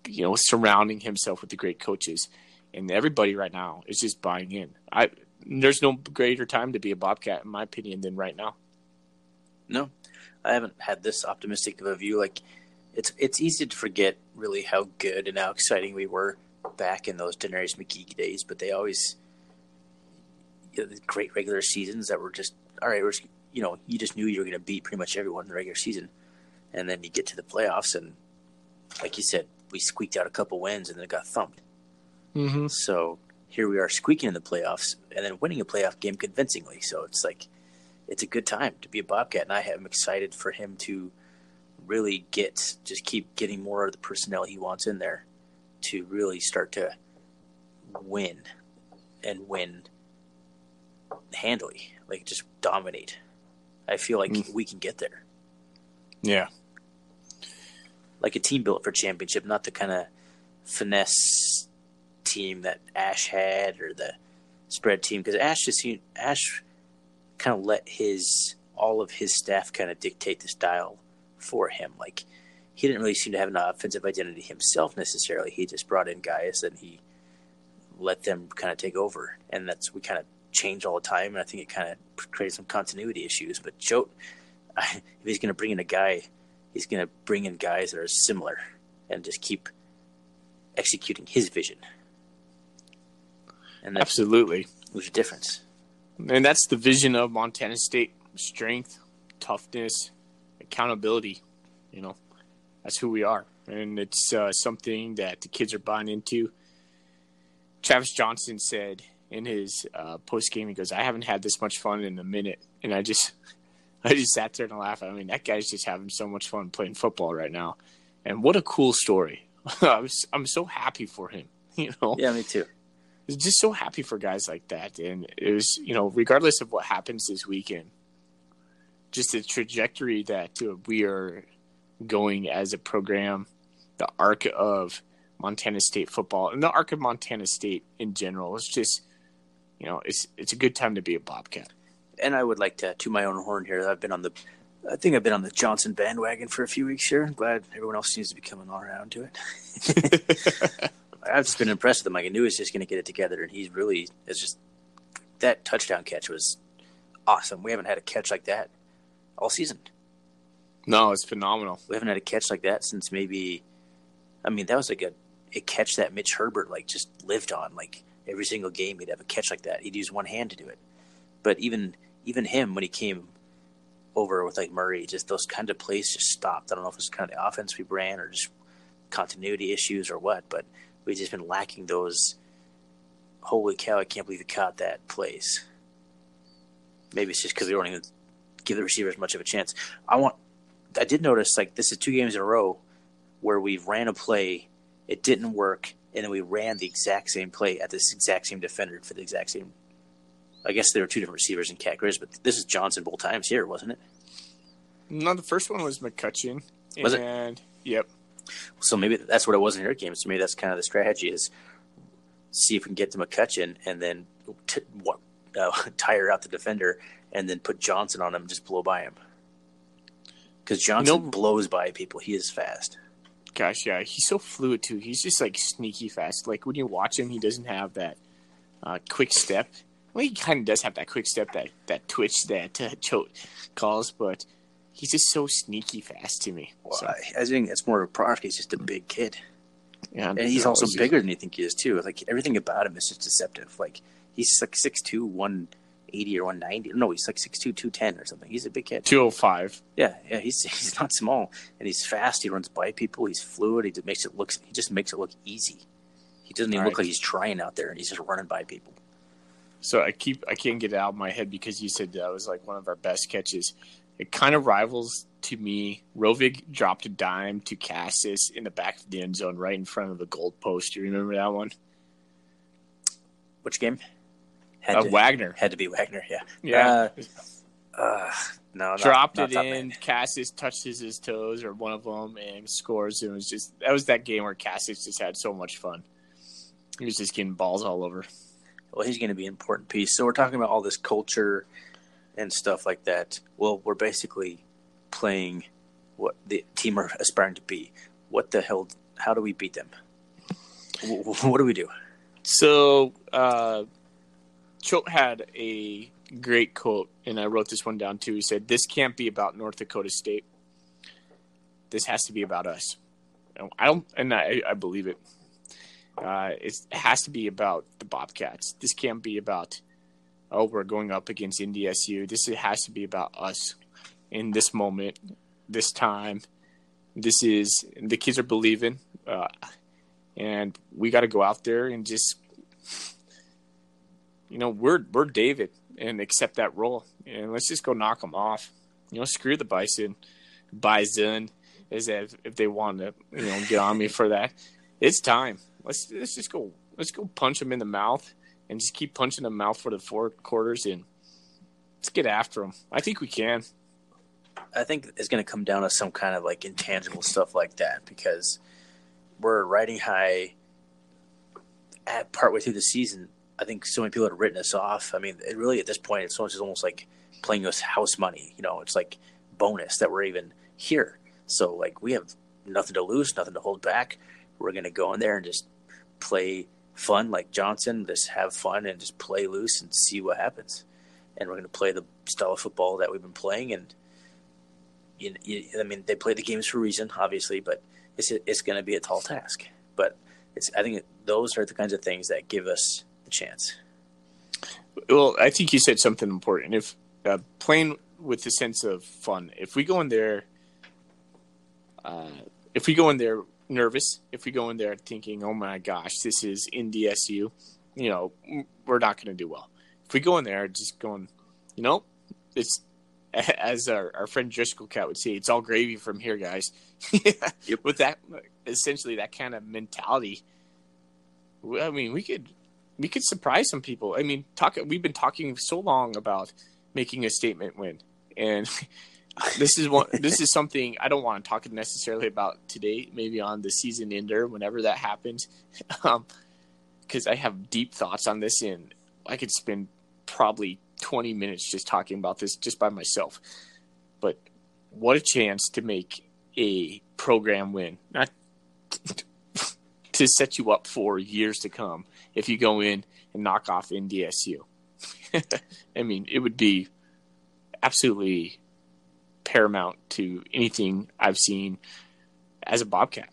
you know surrounding himself with the great coaches. And everybody right now is just buying in. I there's no greater time to be a bobcat in my opinion than right now. No i haven't had this optimistic of a view. Like it's it's easy to forget really how good and how exciting we were back in those DeNarius McGhee days. But they always, you know, the great regular seasons that were just all right. We're just, you know, you just knew you were going to beat pretty much everyone in the regular season, and then you get to the playoffs, and like you said, we squeaked out a couple wins, and then it got thumped. Mm-hmm. So here we are squeaking in the playoffs and then winning a playoff game convincingly. So it's like it's a good time to be a Bobcat, and I am excited for him to really get just keep getting more of the personnel he wants in there to really start to win and win handily, like just dominate. I feel like Mm. we can get there, Yeah. like a team built for championship, not the kind of finesse team that Ash had or the spread team because Ash just Ash kind of let his all of his staff kind of dictate the style for him. Like he didn't really seem to have an offensive identity himself necessarily. He just brought in guys and he let them kind of take over, and that's we kind of change all the time. And I think it kind of created some continuity issues. But Choate, if he's going to bring in a guy, he's going to bring in guys that are similar and just keep executing his vision. And that's Absolutely. there's a difference. And that's the vision of Montana State strength, toughness, accountability. You know, that's who we are. And it's uh, something that the kids are buying into. Travis Jonsen said in his uh, post game, he goes, I haven't had this much fun in a minute. And I just, I just sat there and laughed. I mean, that guy's just having so much fun playing football right now. And what a cool story. I was, I'm so happy for him. You know, Yeah, me too. just so happy for guys like that. And it was, you know, regardless of what happens this weekend, just the trajectory that uh, we are going as a program, the arc of Montana State football and the arc of Montana State in general It's just, you know, it's it's a good time to be a Bobcat. And I would like to to my own horn here. I've been on the, I think I've been on the Jonsen bandwagon for a few weeks here. I'm glad everyone else seems to be coming all around to it. I've just been impressed with him. Like I knew he was just going to get it together, and he's really it's just that touchdown catch was awesome. We haven't had a catch like that all season. no, it's phenomenal. We haven't had a catch like that since maybe. I mean, that was like a, a catch that Mitch Herbert like just lived on. Like every single game, he'd have a catch like that. He'd use one hand to do it. But even even him when he came over with like Murray, just those kind of plays just stopped. I don't know if it's kind of the offense we ran or just continuity issues or what, but we've just been lacking those. Holy cow! I can't believe he caught that place. Maybe it's just because we weren't even give the receivers much of a chance. I want. I did notice like this is two games in a row where we ran a play, it didn't work, and then we ran the exact same play at this exact same defender for the exact same. I guess there were two different receivers in Cat Grizz, but this is Jonsen both times here, wasn't it? No, the first one was McCutcheon. Was it? Yep. So maybe that's what it was in your games. So maybe that's kind of the strategy is see if we can get to McCutcheon and then t- what, uh, tire out the defender and then put Jonsen on him and just blow by him. Because Jonsen know- blows by people. He is fast. Gosh, yeah, he's so fluid too. He's just like sneaky fast. Like when you watch him, he doesn't have that uh, quick step. Well, he kind of does have that quick step, that that twitch that uh, Choate calls, but he's just so sneaky fast to me. Well, so, I, I think it's more of a product. He's just a big kid. yeah, And he's also it's just- bigger than you think he is too. Like everything about him is just deceptive. Like he's like 6'2", 180 or one ninety. No, he's like 6'2", 210 or something. He's a big kid. 205. Yeah, yeah. He's he's not small, and he's fast. He runs by people. He's fluid. He just makes it look. He just makes it look easy. He doesn't even All look right. like he's trying out there, and he's just running by people. So I keep I can't get it out of my head because you said that was like one of our best catches. It kind of rivals to me. Rovig dropped a dime to Kassis in the back of the end zone, right in front of the goal post. You remember that one? Which game? Had Uh, to, Wagner. had to be Wagner. Yeah. Yeah, Uh, no, dropped not it in. Kassis touches his toes or one of them and scores. It was just that was that game where Kassis just had so much fun. He was just getting balls all over. well, he's going to be an important piece. So we're talking about all this culture and stuff like that. Well, we're basically playing what the team are aspiring to be. What the hell? How do we beat them? Wh- wh- What do we do? So, uh, Choate had a great quote, and I wrote this one down too. He said, This can't be about North Dakota State. this has to be about us. I don't, and I, I believe it. Uh, it has to be about the Bobcats. This can't be about, oh, we're going up against NDSU. This has to be about us in this moment, this time. This is the kids are believing, uh, and we got to go out there and just, you know, we're we're David and accept that role, and let's just go knock them off. You know, screw the Bison, Bison, as if if they want to, you know, get on me for that. It's time. Let's let's just go. Let's go punch them in the mouth and just keep punching them mouth for the four quarters and let's get after them. I think we can. I think it's going to come down to some kind of like intangible stuff like that because we're riding high at partway through the season. I think so many people had written us off. I mean, it really at this point, it's almost, almost like playing us house money. You know, it's like bonus that we're even here. So like we have nothing to lose, nothing to hold back. We're to go in there and just play fun like Jonsen, just have fun and just play loose and see what happens. And we're to play the style of football that we've been playing and you, you, I mean, they play the games for a reason, obviously, but it's it's to be a tall task. But it's I think those are the kinds of things that give us the chance. Well, I think you said something important. If uh, playing with the sense of fun, if we go in there, uh, if we go in there nervous, if we go in there thinking, "Oh my gosh, this is in NDSU," you know, we're not going to do well. If we go in there just going, you know, it's as our, our friend Driscoll Cat would say, it's all gravy from here, guys. yep. With that, essentially that kind of mentality, I mean, we could we could surprise some people. I mean, talk. We've been talking so long about making a statement win, and this is one. this is something I don't want to talk necessarily about today. Maybe on the season ender, whenever that happens, because um, I have deep thoughts on this, and I could spend probably 20 minutes just talking about this just by myself. But what a chance to make a program win, not to set you up for years to come if you go in and knock off NDSU. I mean, it would be absolutely paramount to anything I've seen as a Bobcat.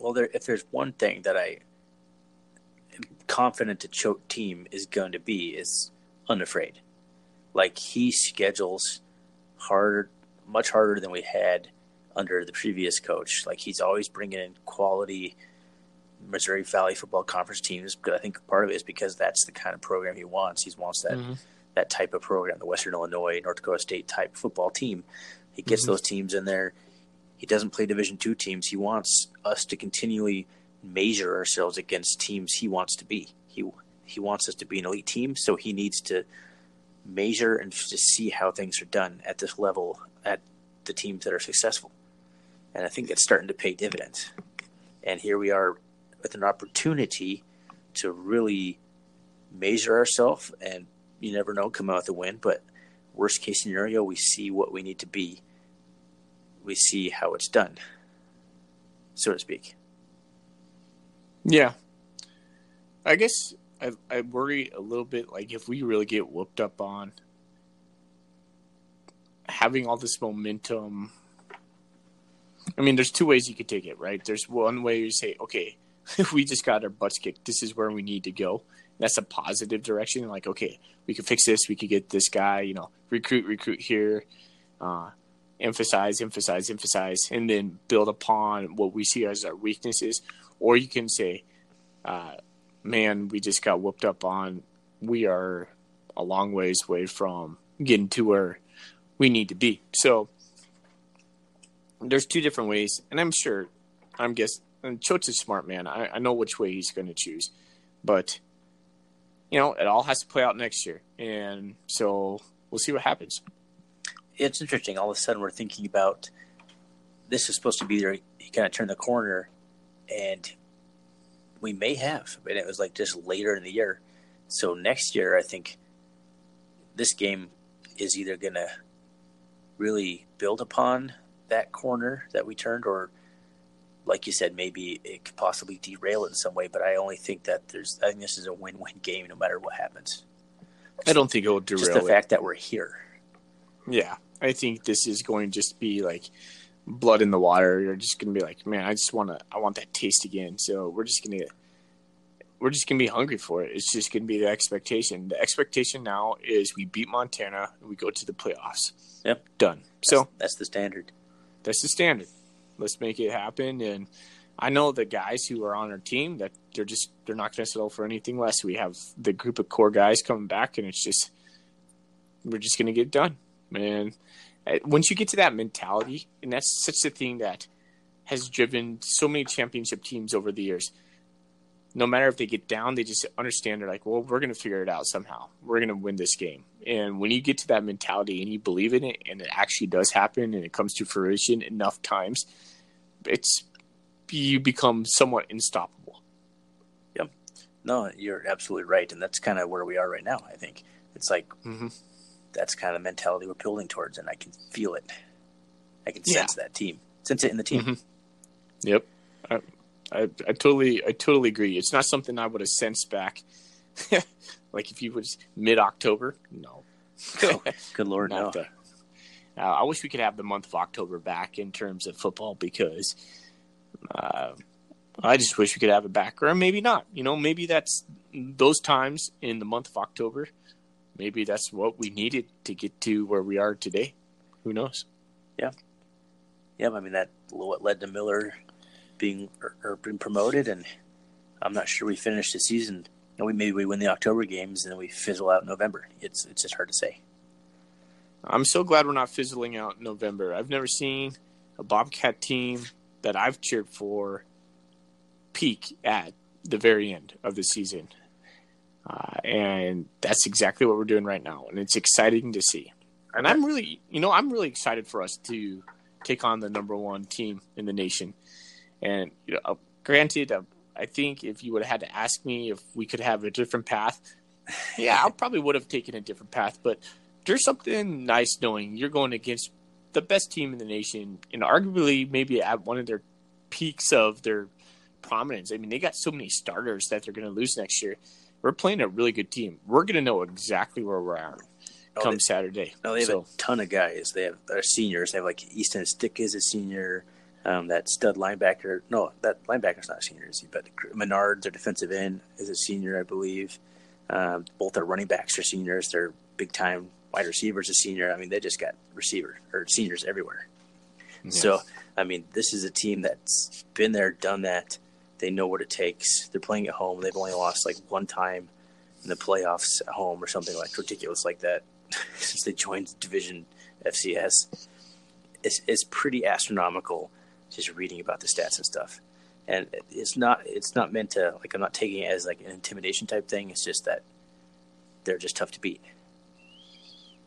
Well, there, if there's one thing that I am confident the Choate team is going to be is unafraid. Like he schedules hard, much harder than we had under the previous coach. Like he's always bringing in quality Missouri Valley Football Conference teams. But I think part of it is because that's the kind of program he wants. He wants that mm-hmm. that type of program, the Western Illinois, North Dakota State type football team. He gets mm-hmm. those teams in there. He doesn't play Division two teams. He wants us to continually measure ourselves against teams he wants to be. He he wants us to be an elite team, so he needs to measure and to see how things are done at this level at the teams that are successful. And I think it's starting to pay dividends. And here we are with an opportunity to really measure ourselves and you never know, come out with a win. But worst case scenario, we see what we need to be. We see how it's done, so to speak. Yeah. I guess I I worry a little bit like if we really get whooped up on having all this momentum. I mean, there's two ways you could take it, right? There's one way you say, okay, we just got our butts kicked. This is where we need to go. That's a positive direction. Like, okay, we could fix this. We could get this guy, you know, recruit, recruit here, uh, emphasize, emphasize, emphasize, and then build upon what we see as our weaknesses. Or you can say, uh, man, we just got whooped up on. We are a long ways away from getting to where we need to be. So there's two different ways, and I'm sure, I'm guess, and Choate's a smart man. I, I know which way he's going to choose, but you know, it all has to play out next year, and so we'll see what happens. It's interesting. All of a sudden, we're thinking about this is supposed to be there. He kind of turned the corner, and we may have, but it was like just later in the year. So next year, I think this game is either going to really build upon that corner that we turned, or like you said, maybe it could possibly derail it in some way. But I only think that there's, I think this is a win-win game no matter what happens. I don't think it will derail. Just the it. fact that we're here. Yeah, I think this is going to just be like blood in the water. You're just gonna be like, man, I just want to, I want that taste again. So we're just gonna, we're just gonna be hungry for it. It's just gonna be the expectation. The expectation now is we beat Montana and we go to the playoffs. Yep. Done. So That's, that's the standard. that's the standard. Let's make it happen. And I know the guys who are on our team that they're just they're not going to settle for anything less. We have the group of core guys coming back, and it's just we're just going to get done. Man, Uh, once you get to that mentality, and that's such a thing that has driven so many championship teams over the years. No matter if they get down, they just understand they're like, well, we're going to figure it out somehow. We're going to win this game. And when you get to that mentality and you believe in it, and it actually does happen, and it comes to fruition enough times, it's you become somewhat unstoppable. Yep. No, you're absolutely right, and that's kind of where we are right now. I think it's like Mm-hmm. that's kind of the mentality we're building towards, and I can feel it. I can Yeah. sense that team, sense it in the team. Mhm. Yep, I, I, I totally, I totally agree. It's not something I would have sensed back, like if you was mid October. No, Good lord, no. The- uh, I wish we could have the month of October back in terms of football because uh, I just wish we could have it back, or maybe not. You know, maybe that's those times in the month of October. Maybe that's what we needed to get to where we are today. Who knows? Yeah, yeah. I mean that what led to Miller being or, or being promoted, and I'm not sure we finished the season. You know, we maybe we win the October games and then we fizzle out in November. It's it's just hard to say. I'm so glad we're not fizzling out in November. I've never seen a Bobcat team that I've cheered for peak at the very end of the season. Uh, and that's exactly what we're doing right now. And it's exciting to see. And I'm really, you know, I'm really excited for us to take on the number one team in the nation. And, you know, granted, uh, I think if you would have had to ask me if we could have a different path, yeah, I probably would have taken a different path. But there's something nice knowing you're going against the best team in the nation and arguably maybe at one of their peaks of their prominence. I mean, they got so many starters that they're going to lose next year. We're playing a really good team. We're going to know exactly where we're at Oh, come they- Saturday. No, they have so, a ton of guys. They have they're seniors. They have like Easton Stick is a senior. Um, that stud linebacker, no, that linebacker's not a senior, is he? But Menard, their defensive end, is a senior, I believe. Um, both their running backs are seniors. They're big time wide receivers a senior. I mean, they just got receiver or seniors everywhere. yeah. So, I mean, this is a team that's been there, done that. They know what it takes. They're playing at home. They've only lost like one time in the playoffs at home or something like ridiculous like that since they joined Division FCS. It's, it's pretty astronomical just reading about the stats and stuff. And it's not it's not meant to like I'm not taking it as like an intimidation type thing. It's just that they're just tough to beat.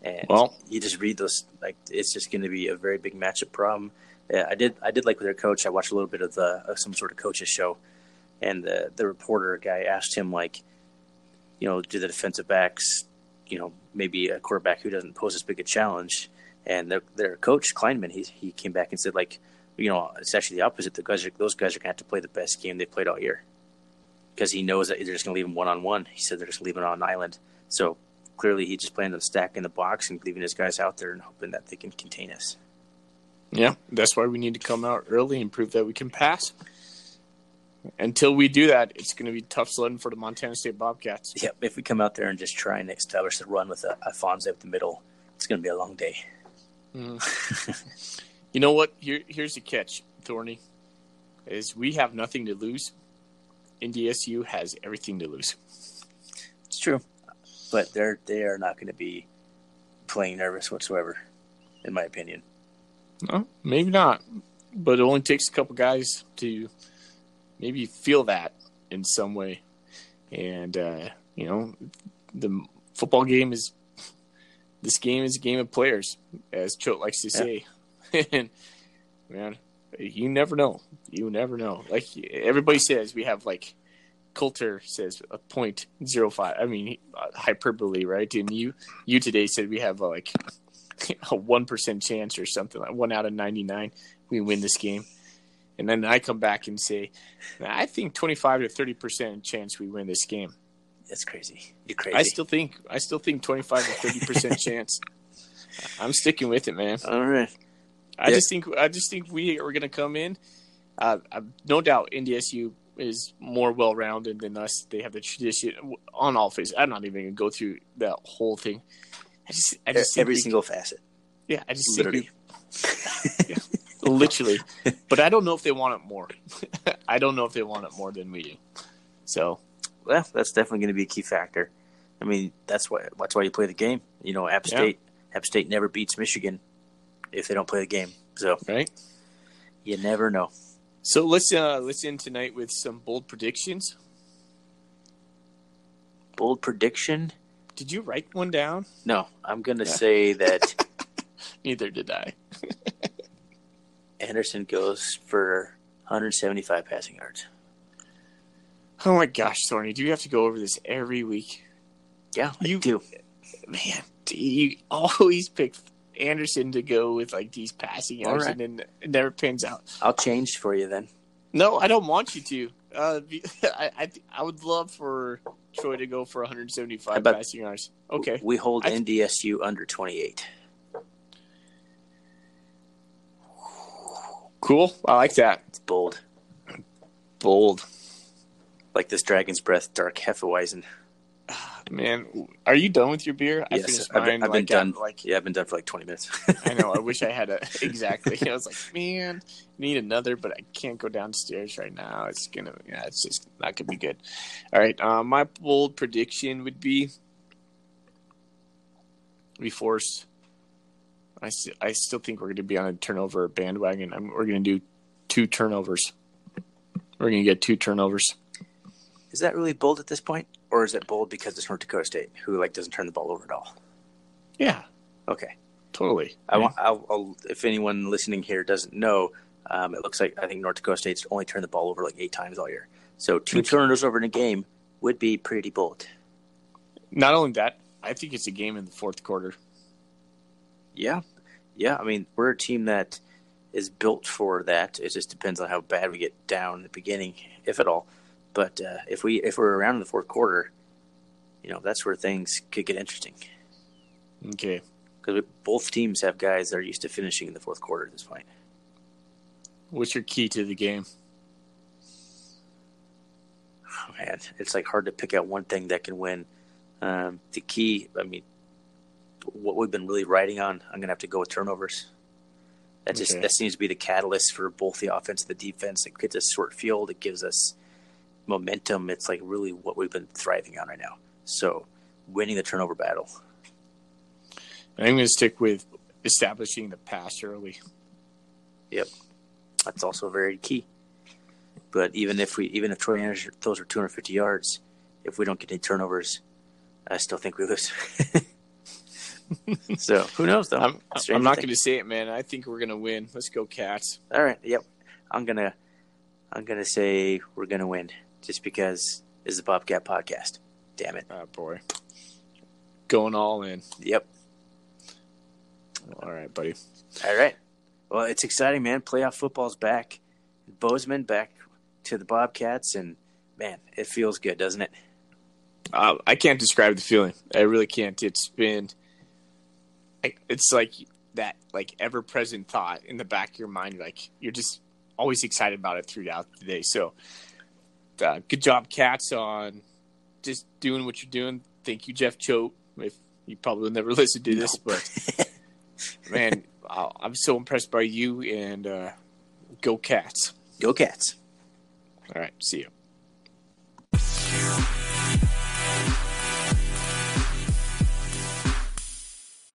And Well- you just read those like it's just going to be a very big matchup problem. Yeah, I did. I did like with their coach. I watched a little bit of the of some sort of coaches show, and the the reporter guy asked him like, you know, do the defensive backs, you know, maybe a quarterback who doesn't pose as big a challenge, and their their coach Klieman, he he came back and said like, you know, it's actually the opposite. The guys are, those guys are going to have to play the best game they played all year, because he knows that they're just going to leave him one on one. He said they're just leaving on an island. So clearly, he just planned on stacking the box and leaving his guys out there and hoping that they can contain us. Yeah, that's why we need to come out early and prove that we can pass. Until we do that, it's going to be tough sledding for the Montana State Bobcats. Yep, if we come out there and just try and establish the run with Ifanse up the middle, it's going to be a long day. Mhm. you know what? Here, here's the catch, Thorny, is we have nothing to lose. NDSU has everything to lose. It's true, but they're they are not going to be playing nervous whatsoever, in my opinion. No, maybe not, but it only takes a couple guys to maybe feel that in some way. And uh, you know, the football game is this game is a game of players, as Choate likes to say. and man, you never know. You never know. Like everybody says, we have like Coulter says a point zero five. I mean, uh, hyperbole, right? And you you today said we have uh, like a one percent chance or something like one out of ninety nine we win this game. And then I come back and say, I think twenty five to thirty percent chance we win this game. That's crazy. You're crazy. I still think I still think twenty five to thirty percent chance. I'm sticking with it, man. All right. I Yeah. just think I just think we are going to come in. Uh, uh, no doubt, NDSU is more well rounded than us. They have the tradition on all phases. I'm not even going to go through that whole thing. I just, I just Every we- single facet, yeah, I just literally. we, literally. But I don't know if they want it more. I don't know if they want it more than we do. So Well, that's definitely going to be a key factor. I mean, that's why that's why you play the game. You know, App Yeah. State App State never beats Michigan if they don't play the game. So right. you never know. So let's uh let's end tonight with some bold predictions. Bold prediction? Did you write one down? No, I'm going to Yeah. say that Neither did I. Andersen goes for 175 passing yards. Oh my gosh, Thorny, do you have to go over this every week? Yeah, I You- do. Man, do you always pick Andersen to go with like these passing yards All and then it never pans out. I'll change for you then. No, I don't want you to. Uh, I, I I would love for Troy to go for 175 passing yards. Okay. We hold I- NDSU under 28. Cool. I like that. It's bold. Bold. Like this Dragon's Breath Dark Hefeweizen. Man, are you done with your beer? I Yes, finished I've been- mine. I've been like, done. Like Yeah, I've been done for like 20 minutes. I know. I wish I had a exactly. I was like, man, need another, but I can't go downstairs right now. It's gonna, yeah, it's just not gonna be good. All right, um, my bold prediction would be we force. I st- I still think we're gonna be on a turnover bandwagon. I'm, we're gonna do two turnovers. We're gonna get two turnovers. Is that really bold at this point, or is it bold because it's North Dakota State, who like doesn't turn the ball over at all? Yeah, Okay, totally. I want. I'll, I'll, if anyone listening here doesn't know, um, it looks like I think North Dakota State's only turned the ball over like eight times all year. So two turnovers over in a game would be pretty bold. Not only that, I think it's a game in the fourth quarter. Yeah, yeah. I mean, we're a team that is built for that. It just depends on how bad we get down in the beginning, if at all. But uh, if we if we're around in the fourth quarter, you know, that's where things could get interesting Okay. because both teams have guys that are used to finishing in the fourth quarter at this point. What's your key to the game? Oh, man, it's like hard to pick out one thing that can win. Um, the key, I mean, what we've been really riding on, I'm gonna have to go with turnovers. That just Okay. that seems to be the catalyst for both the offense and the defense. It gets us short field. It gives us momentum. It's like really what we've been thriving on right now. So, winning the turnover battle. I'm going to stick with establishing the pass early. Yep, that's also very key. But even if we, even if Troy Andersen throws for 250 yards, if we don't get any turnovers, I still think we lose. so who knows though? I'm, I'm not going to say it, man. I think we're going to win. Let's go, Cats. All right. Yep. I'm gonna, I'm gonna say we're gonna win just because it's the Bobcat podcast. Damn it. Oh, boy. Going all in. Yep. All right, buddy. All right. Well, it's exciting, man. Playoff football's back. Bozeman back to the Bobcats, and man, it feels good, doesn't it? Uh, I can't describe the feeling. I really can't. It's been, it's like that, like ever present thought in the back of your mind. Like you're just always excited about it throughout the day. So, uh, good job, Cats, on just doing what you're doing. Thank you, Jeff Choate. If you probably never listened to this, nope. but man, I'm so impressed by you and uh, go Cats. Go Cats. All right. See you.